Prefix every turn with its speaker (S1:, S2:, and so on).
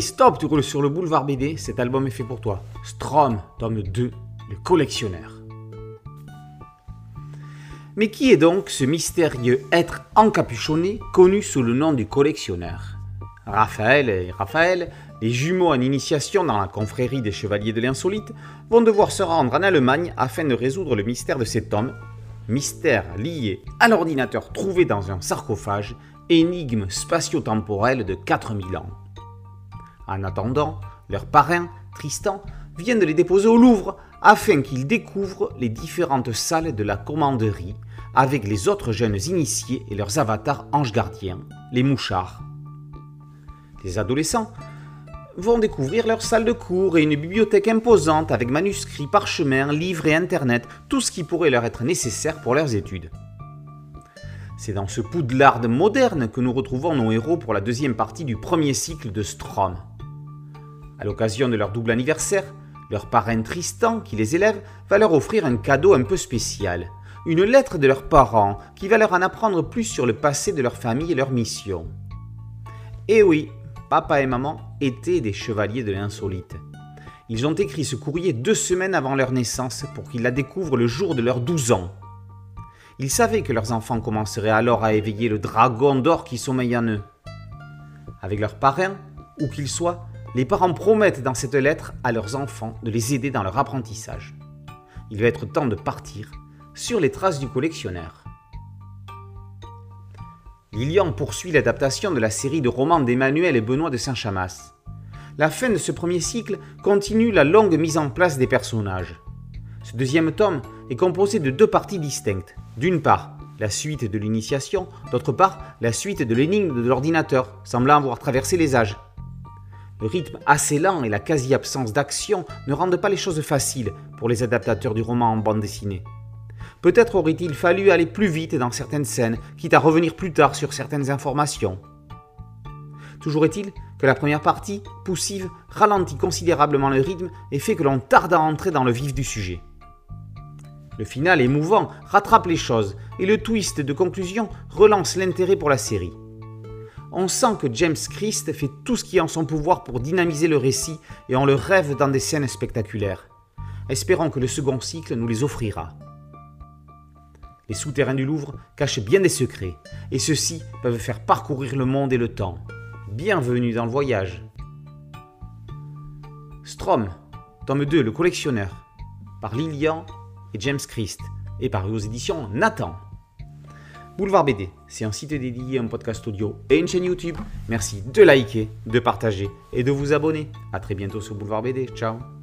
S1: Stop, tu roules sur le boulevard BD, cet album est fait pour toi. Strom, tome 2, le collectionneur. Mais qui est donc ce mystérieux être encapuchonné connu sous le nom du collectionneur? Raphaël et Raphaël, les jumeaux en initiation dans la confrérie des chevaliers de l'insolite, vont devoir se rendre en Allemagne afin de résoudre le mystère de cet homme, mystère lié à l'ordinateur trouvé dans un sarcophage, énigme spatio-temporelle de 4000 ans. En attendant, leur parrain, Tristan, vient de les déposer au Louvre afin qu'ils découvrent les différentes salles de la commanderie avec les autres jeunes initiés et leurs avatars anges gardiens, les mouchards. Les adolescents vont découvrir leur salle de cours et une bibliothèque imposante avec manuscrits, parchemins, livres et internet, tout ce qui pourrait leur être nécessaire pour leurs études. C'est dans ce poudlard moderne que nous retrouvons nos héros pour la deuxième partie du premier cycle de Strom. À l'occasion de leur double anniversaire, leur parrain Tristan, qui les élève, va leur offrir un cadeau un peu spécial. Une lettre de leurs parents qui va leur en apprendre plus sur le passé de leur famille et leur mission. Eh oui, papa et maman étaient des chevaliers de l'insolite. Ils ont écrit ce courrier deux semaines avant leur naissance pour qu'ils la découvrent le jour de leurs 12 ans. Ils savaient que leurs enfants commenceraient alors à éveiller le dragon d'or qui sommeille en eux. Avec leurs parrain, où qu'ils soient, les parents promettent dans cette lettre à leurs enfants de les aider dans leur apprentissage. Il va être temps de partir sur les traces du collectionneur. Lilian poursuit l'adaptation de la série de romans d'Emmanuel et Benoît de Saint-Chamas. La fin de ce premier cycle continue la longue mise en place des personnages. Ce deuxième tome est composé de deux parties distinctes. D'une part, la suite de l'initiation, d'autre part, la suite de l'énigme de l'ordinateur, semblant avoir traversé les âges. Le rythme assez lent et la quasi-absence d'action ne rendent pas les choses faciles pour les adaptateurs du roman en bande dessinée. Peut-être aurait-il fallu aller plus vite dans certaines scènes, quitte à revenir plus tard sur certaines informations. Toujours est-il que la première partie, poussive, ralentit considérablement le rythme et fait que l'on tarde à entrer dans le vif du sujet. Le final émouvant rattrape les choses et le twist de conclusion relance l'intérêt pour la série on sent que James Christ fait tout ce qui est en son pouvoir pour dynamiser le récit et on le rêve dans des scènes spectaculaires. Espérons que le second cycle nous les offrira. Les souterrains du Louvre cachent bien des secrets, et ceux-ci peuvent faire parcourir le monde et le temps. Bienvenue dans le voyage. Strom, tome 2, le collectionneur, par Lilian et James Christ, et par aux éditions Nathan. Boulevard BD, c'est un site dédié à un podcast audio et une chaîne YouTube. Merci de liker, de partager et de vous abonner. A très bientôt sur Boulevard BD. Ciao